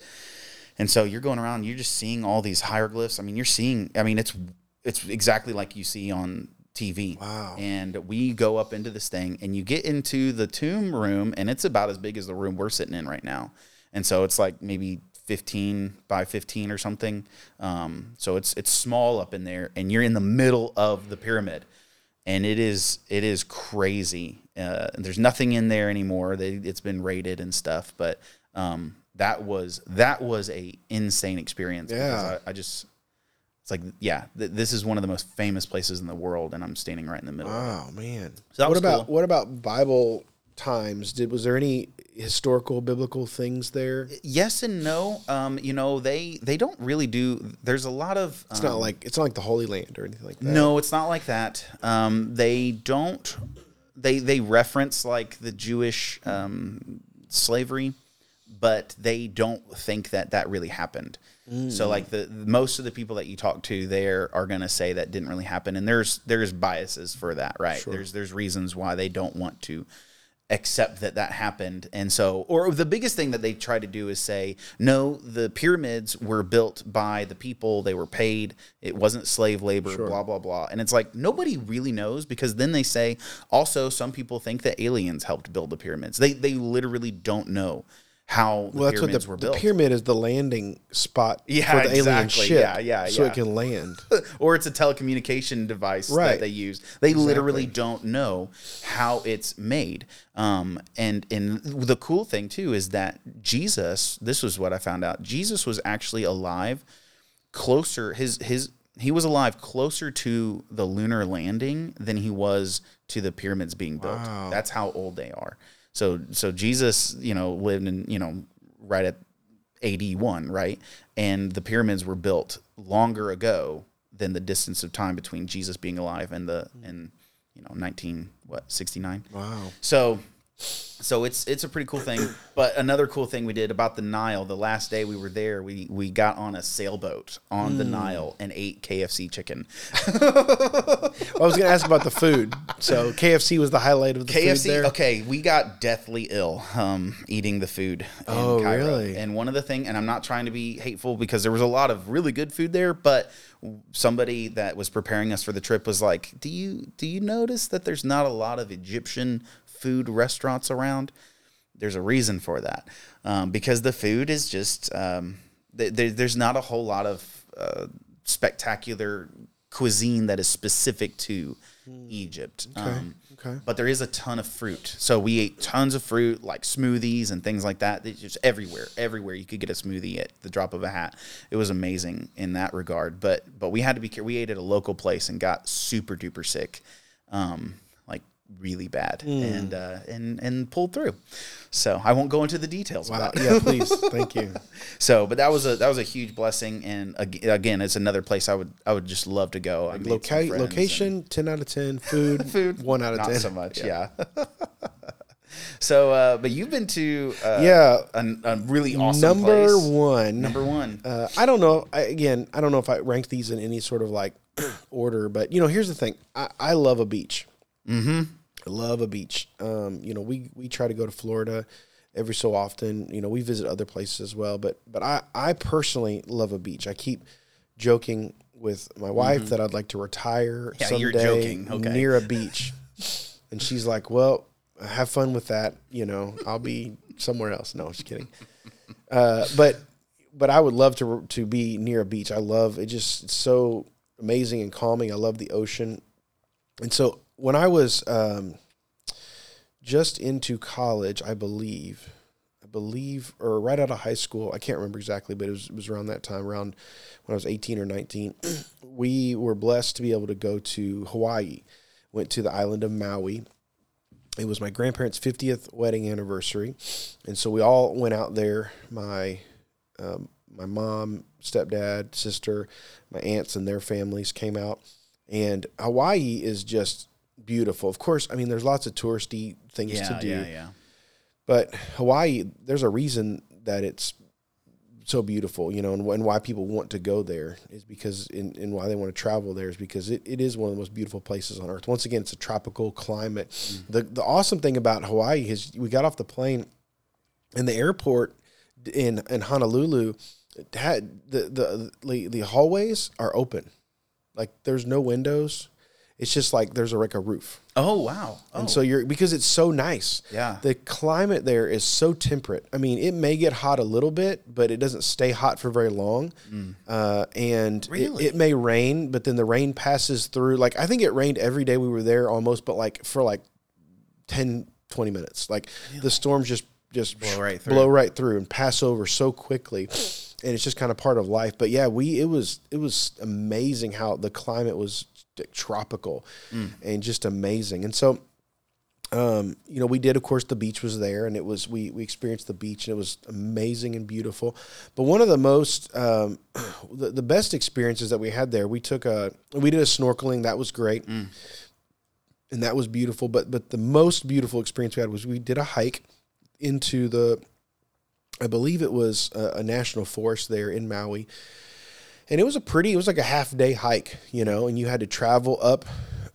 And so you're going around, you're just seeing all these hieroglyphs. I mean, you're seeing. I mean, it's it's exactly like you see on TV. Wow. And we go up into this thing, and you get into the tomb room, and it's about as big as the room we're sitting in right now. And so it's like maybe 15 by 15 or something. Um, so it's it's small up in there, and you're in the middle of the pyramid, and it is it is crazy. Uh, there's nothing in there anymore. They, it's been raided and stuff, but um, that was that was a insane experience. Yeah. I, I just it's like yeah, th- this is one of the most famous places in the world, and I'm standing right in the middle. of it. Wow, man. So that what was about cool. what about Bible times? Did was there any historical biblical things there? Yes and no. Um, you know they they don't really do. There's a lot of. It's not like it's not like the Holy Land or anything like that. No, it's not like that. Um, they don't. They they reference like the Jewish um, slavery, but they don't think that that really happened. So mm. like the most of the people that you talk to there are going to say that didn't really happen, and there's there's biases for that, right? There's there's reasons why they don't want to accept that that happened and so or the biggest thing that they try to do is say no the pyramids were built by the people they were paid it wasn't slave labor blah blah blah and it's like nobody really knows because then they say also some people think that aliens helped build the pyramids. They they literally don't know how the Well, that's what the, were the pyramid is the landing spot Yeah, for the alien exactly. ship. Yeah, yeah, So yeah. it can land. or it's a telecommunication device that they use. They literally don't know how it's made. Um, and and the cool thing too is that Jesus. This was what I found out. Jesus was actually alive closer. His his he was alive closer to the lunar landing than he was to the pyramids being built. That's how old they are. So so Jesus, you know, lived in you know right at AD one, right? And the pyramids were built longer ago than the distance of time between Jesus being alive and the and you know nineteen what sixty nine. Wow. So so it's it's a pretty cool thing. But another cool thing we did about the Nile, the last day we were there, we we got on a sailboat on the Hmm. Nile and ate KFC chicken. I was going to ask about the food. So KFC was the highlight of the KFC. Okay, we got deathly ill um, eating the food. In Oh, Cairo. really? And one of the thing, and I'm not trying to be hateful because there was a lot of really good food there, but somebody that was preparing us for the trip was like, "Do you do you notice that there's not a lot of Egyptian food restaurants around?" There's a reason for that, um, because the food is just um, th- there, there's not a whole lot of uh, spectacular cuisine that is specific to Egypt. Um, okay. But there is a ton of fruit. So we ate tons of fruit, like smoothies and things like that. It's just everywhere, everywhere you could get a smoothie at the drop of a hat. It was amazing in that regard. But but we had to be care. We ate at a local place and got super duper sick, um, really bad, Hmm. and uh, and and pulled through. So I won't go into the details Wow. Yeah, please. Thank you. So, but that was a that was a huge blessing, and again, it's another place I would I would just love to go. Some Loca- location, 10 out of 10. Food, food one out of not 10. so much yeah, so uh but you've been to uh Yeah. a, a really awesome Number place. one. number one Uh, I don't know. I, again, I don't know if I rank these in any sort of like order, but you know, here's the thing. I, I love a beach. Mm-hmm. I love a beach. Um, you know, we we try to go to Florida every so often. You know, we visit other places as well, but but I I personally love a beach. I keep joking with my wife that I'd like to retire Mm-hmm. Yeah, someday. Okay. near a beach, and she's like, "Well, have fun with that. You know, I'll be somewhere else." No, just kidding. Uh, but but I would love to to be near a beach. I love it. Just it's so amazing and calming. I love the ocean. And so when I was um, just into college, I believe, I believe, or right out of high school, I can't remember exactly, but it was, it was around that time, around when I was 18 or 19, we were blessed to be able to go to Hawaii. Went to the island of Maui. It was my grandparents' 50th wedding anniversary. And so we all went out there. My um, my mom, stepdad, sister, my aunts, and their families came out. And Hawaii is just beautiful. Of course, I mean, there's lots of touristy things yeah to do, yeah yeah but Hawaii, there's a reason that it's so beautiful, you know, and, and why people want to go there is because, and, and why they want to travel there is because it, it is one of the most beautiful places on earth. Once again, it's a tropical climate. Mm-hmm. The, the awesome thing about Hawaii is we got off the plane and the airport in, in Honolulu had the, the, the, the hallways are open. Like there's no windows. It's just like there's a, like a roof. oh wow oh And so you're because it's so nice. Yeah. The climate there is so temperate. I mean, it may get hot a little bit, but it doesn't stay hot for very long. Uh, and it- Really? it, may rain, but then the rain passes through. Like I think it rained every day we were there almost, but like for like 10, 20 minutes. Like the storms just just Blow right through. blow right through and pass over so quickly. And it's just kind of part of life. But yeah, we it was it was amazing how the climate was tropical Mm. and just amazing. And so um, you know, we did, of course, the beach was there and it was, we, we experienced the beach and it was amazing and beautiful. But one of the most, um, the, the best experiences that we had there, we took a, we did a snorkeling. That was great. And that was beautiful. But, but the most beautiful experience we had was we did a hike into the, I believe it was a, a national forest there in Maui. And it was a pretty, it was like a half day hike, you know, and you had to travel up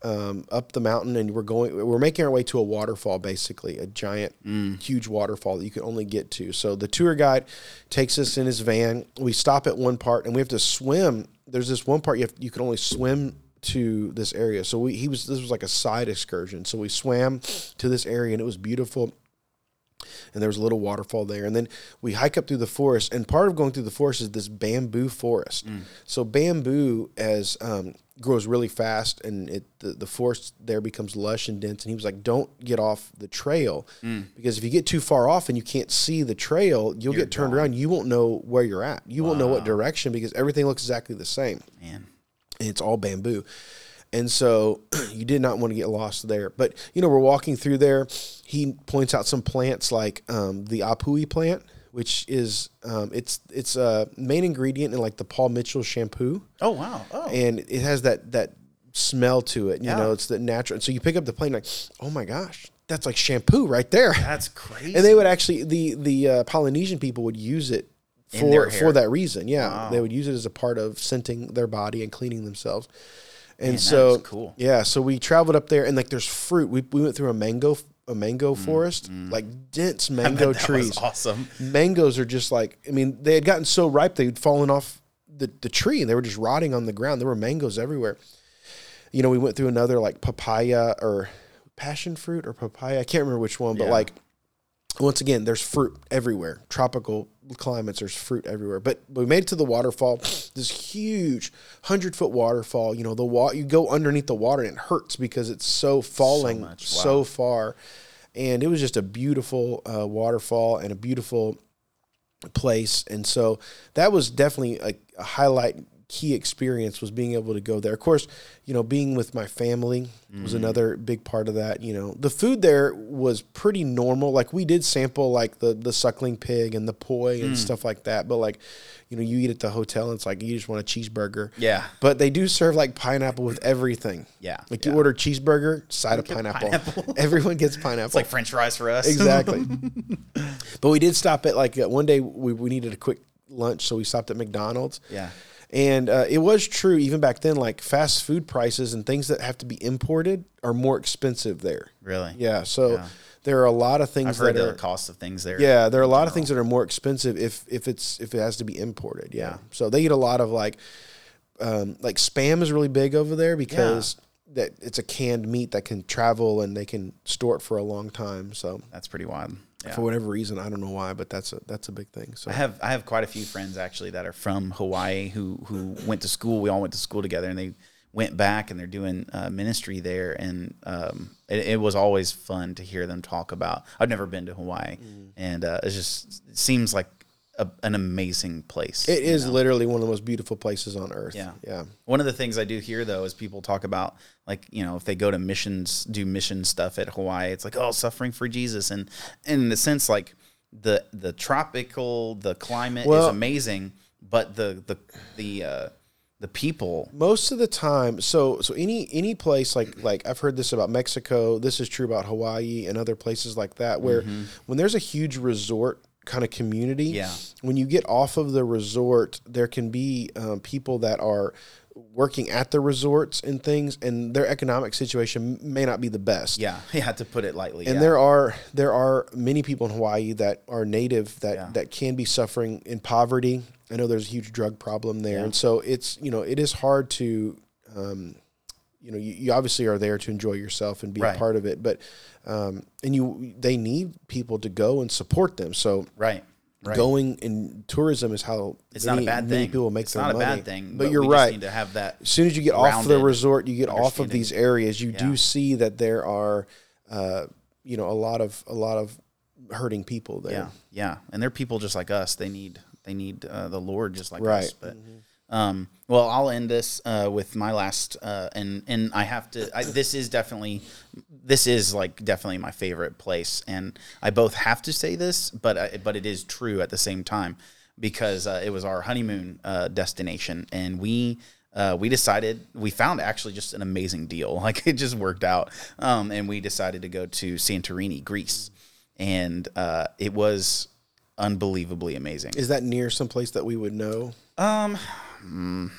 um, up the mountain and we're going we're making our way to a waterfall basically a giant huge waterfall that you can only get to. So the tour guide takes us in his van. We stop at one part and we have to swim. There's this one part you have you can only swim to this area. So we he was this was like a side excursion. So we swam to this area and it was beautiful and there was a little waterfall there. And then we hike up through the forest, and part of going through the forest is this bamboo forest. So bamboo as um, grows really fast, and it the, the forest there becomes lush and dense. And he was like, "Don't get off the trail because if you get too far off and you can't see the trail, you'll get turned around. You won't know where you're at. You won't know what direction because everything looks exactly the same." man and it's all bamboo. And so you did not want to get lost there. But, you know, we're walking through there. He points out some plants like um, the awapuhi plant, which is um, it's it's a main ingredient in like the Paul Mitchell shampoo, oh wow oh and it has that that smell to it. You Yeah. know, it's the natural. And so you pick up the plant like, oh my gosh, that's like shampoo right there. That's crazy. And they would actually the the uh, Polynesian people would use it for for that reason. Yeah, Wow. they would use it as a part of scenting their body and cleaning themselves. And that so cool. Yeah, so we traveled up there and like there's fruit. We we went through a mango a mango forest, like dense Mm, I bet mango that trees. was awesome. Mangoes are just like I mean they had gotten so ripe they'd fallen off the the tree and they were just rotting on the ground. There were mangoes everywhere. You know, we went through another like papaya or passion fruit or papaya. I can't remember which one, but Yeah. like once again, there's fruit everywhere. Tropical climates, there's fruit everywhere. But we made it to the waterfall. This huge hundred foot waterfall. You know, the water. You go underneath the water and it hurts because it's so falling so, wow. far. And it was just a beautiful uh, waterfall and a beautiful place. And so that was definitely a, a highlight key experience was being able to go there. Of course, you know, being with my family was another big part of that. You know, the food there was pretty normal. Like we did sample like the the suckling pig and the poi and stuff like that. But like, you know, you eat at the hotel and it's like you just want a cheeseburger. Yeah. But they do serve like pineapple with everything. Yeah, Like yeah. you order cheeseburger, side of pineapple. pineapple. Everyone gets pineapple. It's like French fries for us. Exactly. but we did stop at like uh, one day we, we needed a quick lunch, so we stopped at McDonald's. Yeah. And uh, it was true even back then, like fast food prices and things that have to be imported are more expensive there. really? Yeah. So Yeah. there are a lot of things I've heard that the are. cost of things there. Yeah, there are a lot of things that are more expensive if if it's if it has to be imported. Yeah. Yeah. So they eat a lot of like um, like spam is really big over there because that it's a canned meat that can travel and they can store it for a long time. So That's pretty wild. Yeah. for whatever reason, I don't know why, but that's a that's a big thing. So I have I have quite a few friends actually that are from Hawaii who who went to school. We all went to school together, and they went back and they're doing uh, ministry there. And um, it, it was always fun to hear them talk about. I've never been to Hawaii, Mm. and uh, it's just it seems like a, an amazing place. It is know? literally one of the most beautiful places on earth. Yeah. Yeah. One of the things I do hear though is people talk about like you know if they go to missions do mission stuff at Hawaii it's like oh suffering for Jesus and, and in the sense like the the tropical the climate Well- is amazing but the the the uh, the people Most of the time, so so any any place like like I've heard this about Mexico. This is true about Hawaii and other places like that, where when there's a huge resort kind of community, Yeah. when you get off of the resort, there can be um, people that are working at the resorts and things, and their economic situation may not be the best. yeah yeah to put it lightly and yeah. there are there are many people in Hawaii that are native that Yeah. that can be suffering in poverty. I know there's a huge drug problem there, Yeah. and so it's you know it is hard to, um, you know, you, you obviously are there to enjoy yourself and be a part of it, but um, and you they need people to go and support them. So right right going in tourism is how it's many, not a bad thing people make it's their not money. a bad thing but, you're we just right. need to have that As soon as you get off the resort, you get off of these areas, you Yeah. do see that there are, uh, you know, a lot of a lot of hurting people there. Yeah, yeah, and they're people just like us. They need they need uh, the Lord just like Right. us. But um, well, I'll end this uh, with my last, uh, and and I have to. I, this is definitely this is like definitely my favorite place, and I both have to say this, but I, but it is true at the same time because uh, it was our honeymoon uh, destination, and we. Uh, we decided we found actually just an amazing deal. Like it just worked out, um, and we decided to go to Santorini, Greece, and uh, it was unbelievably amazing. Is that near some place that we would know? Um, mm,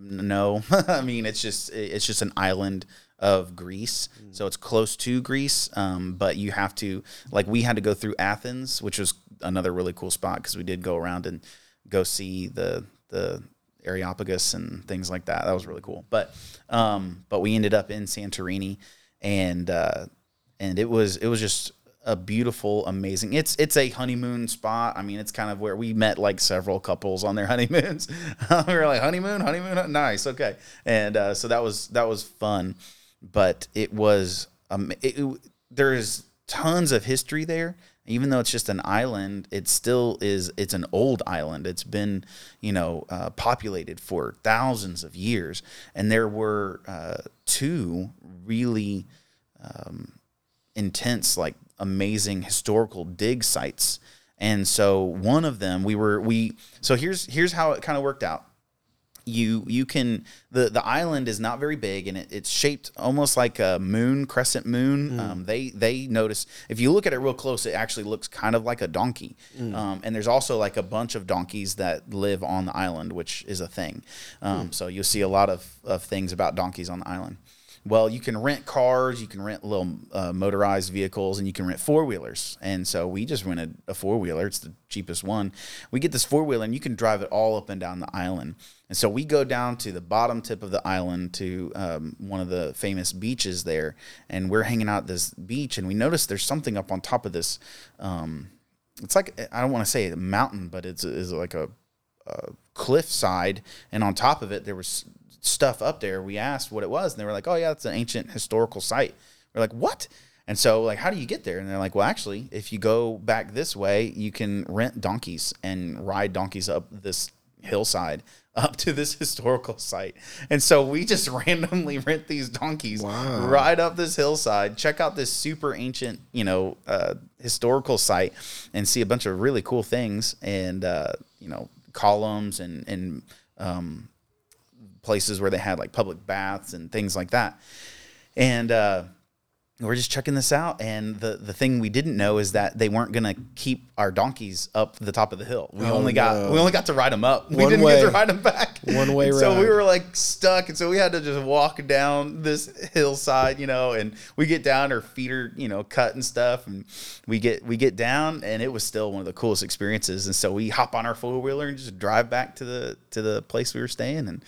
no, I mean it's just it's just an island of Greece, so it's close to Greece. Um, but you have to like we had to go through Athens, which was another really cool spot because we did go around and go see the the Areopagus and things like that. That was really cool. But um, but we ended up in Santorini, and uh, and it was it was just a beautiful, amazing. It's it's a honeymoon spot. I mean, it's kind of where we met like several couples on their honeymoons. we were like honeymoon, honeymoon, nice, okay. And uh, so that was that was fun, but it was um, it, it- there's tons of history there. Even though it's just an island, it still is. It's an old island. It's been, you know, uh, populated for thousands of years, and there were uh, two really intense, like amazing historical dig sites. And so one of them, we were we. So here's here's how it kind of worked out. you you can the the island is not very big and it, it's shaped almost like a moon crescent moon um, they they notice if you look at it real close it actually looks kind of like a donkey um, and there's also like a bunch of donkeys that live on the island which is a thing um, so you'll see a lot of, of things about donkeys on the island well, you can rent cars, you can rent little uh, motorized vehicles, and you can rent four wheelers. And so we just rented a four wheeler. It's the cheapest one. We get this four wheeler, and you can drive it all up and down the island. And so we go down to the bottom tip of the island to um, one of the famous beaches there, and we're hanging out this beach, and we notice there's something up on top of this. Um, it's like I don't want to say a mountain, but it's, it's like a, a cliff side, and on top of it there was stuff up there. We asked what it was, and they were like, "Oh yeah, it's an ancient historical site." We're like, "What?" And so, like, how do you get there? And they're like, "Well, actually, if you go back this way, you can rent donkeys and ride donkeys up this hillside up to this historical site." And so we just randomly rent these donkeys, Wow. ride up this hillside, check out this super ancient, you know, uh, historical site, and see a bunch of really cool things, and uh, you know, columns and and um, places where they had like public baths and things like that. And uh, we're just checking this out. And the, the thing we didn't know is that they weren't going to keep our donkeys up the top of the hill. We Oh, only got no. we only got to ride them up. we didn't get to ride them back. One way So we were like stuck, and so we had to just walk down this hillside, you know. And we get down, our feet are you know cut and stuff, and we get we get down, and it was still one of the coolest experiences. And so we hop on our four wheeler and just drive back to the to the place we were staying, and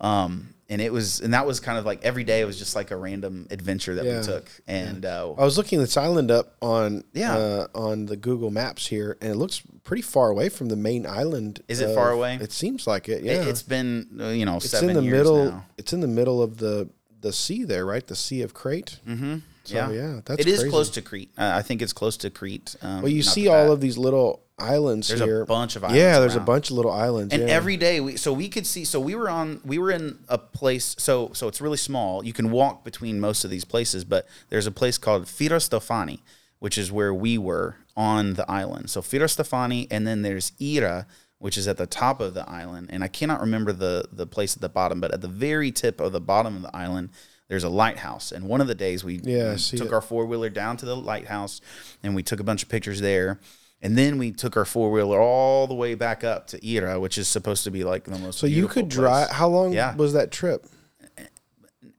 um and it was and that was kind of like every day it was just like a random adventure that Yeah. we took, and uh, I was looking this island up on Yeah. uh, on the Google Maps here, and it looks pretty far away from the main island. Is it of- far away? It seems like it. Yeah, it, has been uh, you know it's seven in the years middle. now. It's in the middle of the the sea there, right? The Sea of Crete. Mm-hmm. So, yeah, yeah, that's it is crazy. close to Crete. Uh, I think it's close to Crete. Um, Well, you see all of these little islands There's here. a bunch of islands. yeah, there's a bunch of little islands. And yeah. every day we so we could see so we were on we were in a place so so it's really small. You can walk between most of these places, but there's a place called Firostefani, which is where we were on the island. So Firostefani and then there's Oia, which is at the top of the island. And I cannot remember the the place at the bottom, but at the very tip of the bottom of the island there's a lighthouse. And one of the days we, Yeah, we took it. our four wheeler down to the lighthouse and we took a bunch of pictures there. And then we took our four wheeler all the way back up to Oia, which is supposed to be like the most. so you could place. drive. How long Yeah. was that trip?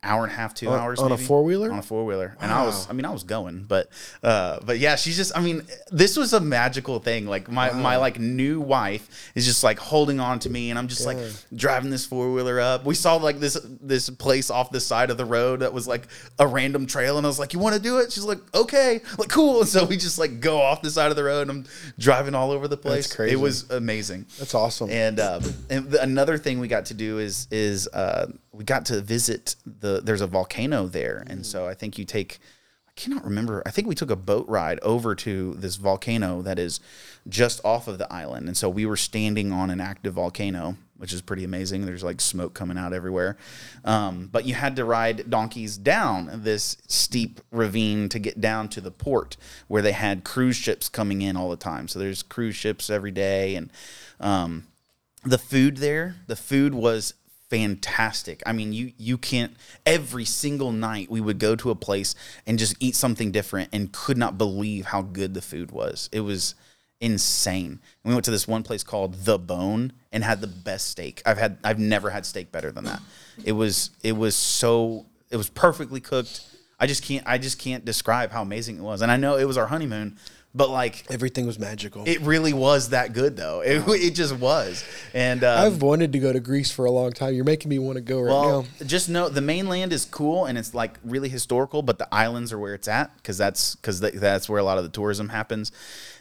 Hour and a half, two On- hours on a four-wheeler? On a four wheeler, and I was, I mean, I was going, but, uh, but yeah, she's just, I mean, this was a magical thing. Like my my like new wife is just like holding on to me, and I'm just like driving this four wheeler up. We saw like this this place off the side of the road that was like a random trail, and I was like, "You want to do it?" She's like, "Okay, like cool." And so we just like go off the side of the road, and I'm driving all over the place. crazy. It was amazing. That's awesome. And, uh, and the, another thing we got to do is is uh, we got to visit the there's a volcano there, and so I think you take I cannot remember. I think we took a boat ride over to this volcano that is just off of the island, and so we were standing on an active volcano, which is pretty amazing. There's like smoke coming out everywhere, um, but you had to ride donkeys down this steep ravine to get down to the port where they had cruise ships coming in all the time. So there's cruise ships every day, and um, the food there, the food was fantastic. I mean, you you can't every single night we would go to a place and just eat something different and could not believe how good the food was. It was insane. We went to this one place called The Bone and had the best steak. I've had I've never had steak better than that. It was it was so it was perfectly cooked. I just can't I just can't describe how amazing it was. And I know it was our honeymoon, but like Everything was magical. it really was that good though. It, it just was. And um, I've wanted to go to Greece for a long time. You're making me want to go right well, now. just know the mainland is cool and it's like really historical, but the islands are where it's at because that's because that's where a lot of the tourism happens,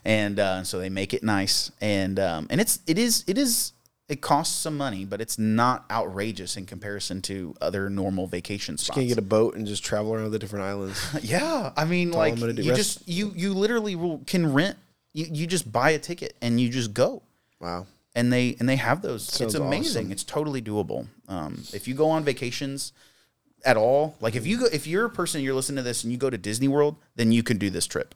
and uh, so they make it nice and um, and it's it is it is it costs some money, but it's not outrageous in comparison to other normal vacation spots. You can get a boat and just travel around the different islands? Yeah, I mean, all like I'm gonna do. you Rest- just you you literally will, can rent. You, you just buy a ticket and you just go Wow. and they and they have those. Sounds it's amazing. awesome. It's totally doable. Um, if you go on vacations at all, like if you go, if you're a person you're listening to this and you go to Disney World, then you can do this trip.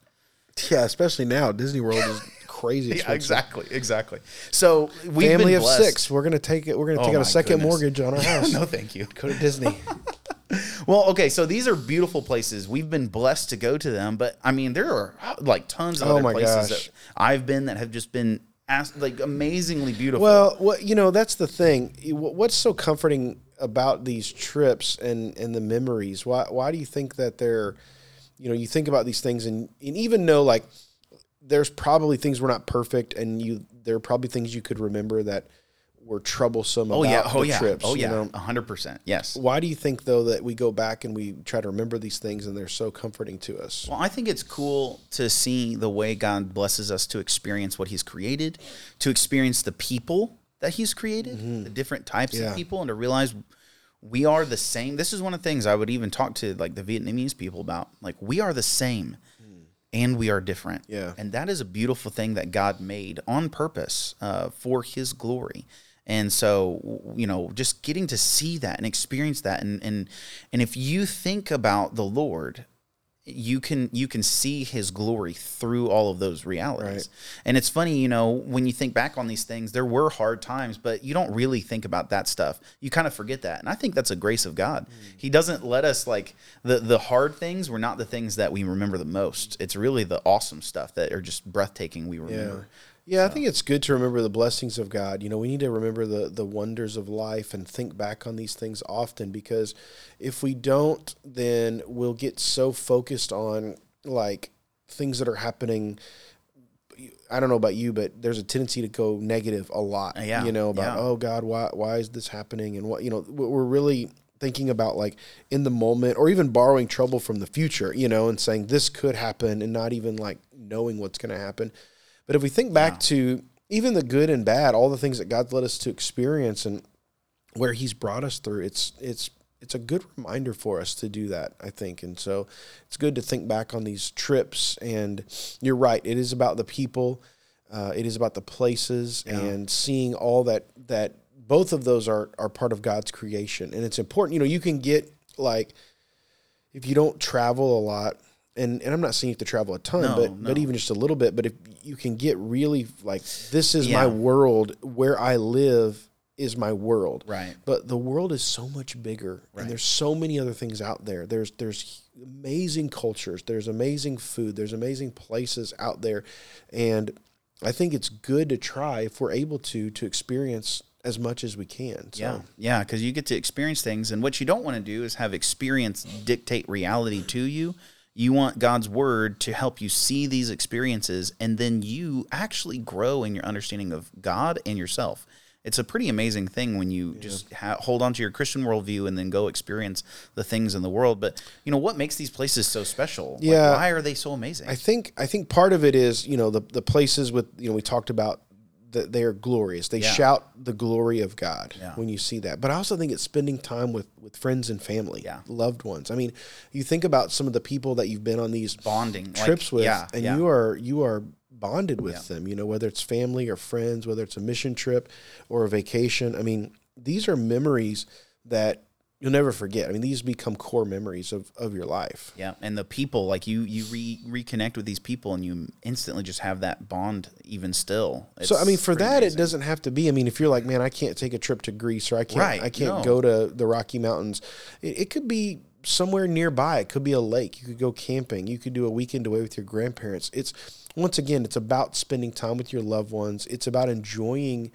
Yeah, especially now. Disney World is crazy Yeah, expensive. exactly, exactly. So we've Family been of blessed. six. We're gonna take it. We're gonna Oh take out a second goodness. mortgage on our house. no, thank you. Go to Disney. Well, okay, so these are beautiful places. We've been blessed to go to them, but I mean, there are uh, like tons of Oh other places gosh. that I've been that have just been like amazingly beautiful. Well, what you know, that's the thing. What's so comforting about these trips and and the memories? Why why do you think that they're, you know, you think about these things and and even though like there's probably things were not perfect and you there are probably things you could remember that were troublesome oh about yeah, oh the yeah, trips. oh yeah, a hundred percent. Yes. Why do you think though that we go back and we try to remember these things and they're so comforting to us? Well, I think it's cool to see the way God blesses us to experience what He's created, to experience the people that He's created, the different types Mm-hmm. Yeah. of people, and to realize we are the same. This is one of the things I would even talk to like the Vietnamese people about. Like we are the same, and we are different. Yeah. and that is a beautiful thing that God made on purpose uh, for His glory. And so, you know, just getting to see that and experience that, and and and if you think about the Lord, you can you can see his glory through all of those realities. Right. and it's funny you know when you think back on these things there were hard times but you don't really think about that stuff. You kind of forget that. And i think that's a grace of god. Mm. He doesn't let us like the the hard things were not the things that we remember the most. It's really the awesome stuff that are just breathtaking we remember. Yeah, I think it's good to remember the blessings of God. You know, we need to remember the the wonders of life and think back on these things often because if we don't, then we'll get so focused on like things that are happening. I don't know about you, but there's a tendency to go negative a lot. Yeah, You know, about yeah. oh God, why why is this happening? And what you know, we're really thinking about like in the moment or even borrowing trouble from the future, you know, and saying this could happen and not even like knowing what's going to happen. But if we think back to even the good and bad, all the things that God's led us to experience and where He's brought us through, it's it's it's a good reminder for us to do that, I think. And so it's good to think back on these trips. And you're right, it is about the people, uh, it is about the places, and seeing all that that both of those are are part of God's creation. And it's important. You know, you can get like if you don't travel a lot and, and I'm not saying you have to travel a ton, No, but but even just a little bit. But if you can get really like this is Yeah. my world, where I live is my world. Right. But the world is so much bigger, Right. and there's so many other things out there. There's there's amazing cultures, there's amazing food, there's amazing places out there, and I think it's good to try if we're able to to experience as much as we can. So. Yeah, yeah, because you get to experience things, and what you don't want to do is have experience dictate reality to you. You want God's word to help you see these experiences, and then you actually grow in your understanding of God and yourself. It's a pretty amazing thing when you just ha- hold on to your Christian worldview and then go experience the things in the world. But you know what makes these places so special? Like, Yeah. why are they so amazing? I think I think part of it is you know the the places with you know we talked about that they are glorious. They Yeah. shout the glory of God Yeah. when you see that. But I also think it's spending time with with friends and family, Yeah. loved ones. I mean, you think about some of the people that you've been on these Bonding like, trips with, yeah, and you are you are bonded with them. You know, whether it's family or friends, whether it's a mission trip or a vacation. I mean, these are memories that you'll never forget. I mean, these become core memories of of your life. Yeah, and the people like you you re- reconnect with these people and you instantly just have that bond even still. So I mean, for that, it doesn't have to be. I mean, if you're like, man, I can't take a trip to Greece or I can't, Right, I can't no. go to the Rocky Mountains. It, it could be somewhere nearby. It could be a lake. You could go camping. You could do a weekend away with your grandparents. It's once again, it's about spending time with your loved ones. It's about enjoying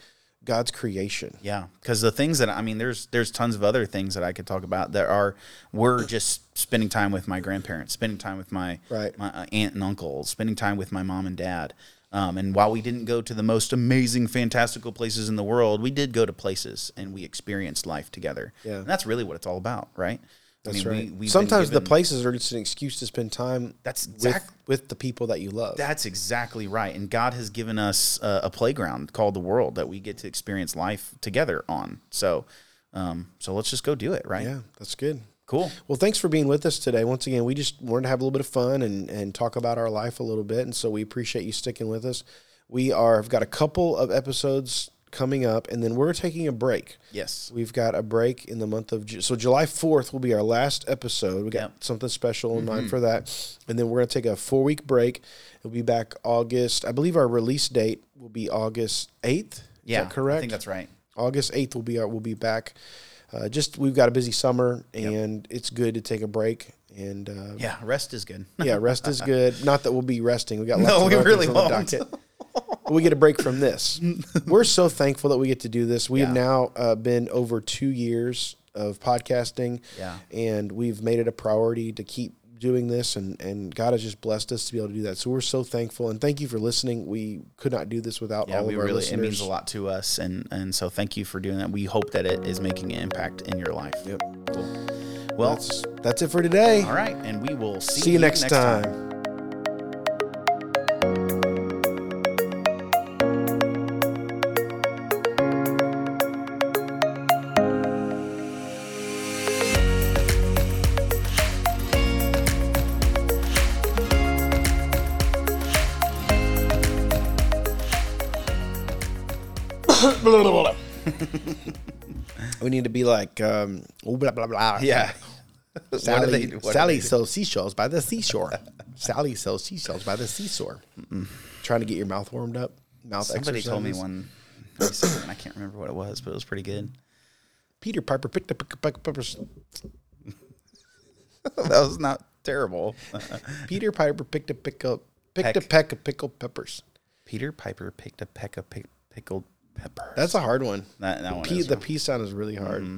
God's creation. Yeah, because the things that I mean, there's there's tons of other things that I could talk about that are we're just spending time with my grandparents, spending time with my Right. my uh, aunt and uncle, spending time with my mom and dad. Um, and while we didn't go to the most amazing, fantastical places in the world, we did go to places and we experienced life together. Yeah. and that's really what it's all about, right? That's I mean, right. we- Sometimes the places are just an excuse to spend time. That's with, exact- with the people that you love. That's exactly right. And God has given us a, a playground called the world that we get to experience life together on. So, um, so let's just go do it, right? yeah, that's good. Cool. Well, thanks for being with us today. Once again, we just wanted to have a little bit of fun and, and talk about our life a little bit. And so we appreciate you sticking with us. We are have got a couple of episodes coming up, and then we're taking a break. Yes. We've got a break in the month of Ju- so July fourth will be our last episode. We got Yep. something special in mind for that, and then we're gonna take a four week break. We'll be back August. I believe our release date will be August eighth. Yeah. that correct? I think that's right. August eighth will be our, we'll be back. Uh, just we've got a busy summer, and it's good to take a break. And uh, Yeah. Rest is good. yeah, rest is good. Not that we'll be resting. We got lots No, of we really things on the won't. we get a break from this. We're so thankful that we get to do this. We have Yeah. now uh, been over two years of podcasting, Yeah. and we've made it a priority to keep doing this. And and God has just blessed us to be able to do that. So we're so thankful, and thank you for listening. We could not do this without Yeah, all we of our really listeners. it means a lot to us, and and so thank you for doing that. We hope that it is making an impact in your life. Yep. Cool. Well, That's that's it for today. all right, and we will see, See you next time. we need to be like um, oh, blah blah blah. Yeah. Sally, Sally sells seashells by the seashore. Sally sells seashells by the seashore. Trying to get your mouth warmed up. Mouth Somebody told me one. I can't remember what it was, but it was pretty good. Peter Piper picked up a peck of peppers. that was not terrible. Peter Piper picked a pickle picked a Peck. peck of pickled peppers. Peter Piper picked a peck of pick, pickled pepper. That's a hard one. that, that one. P, the. P sound is really hard. Mm-hmm.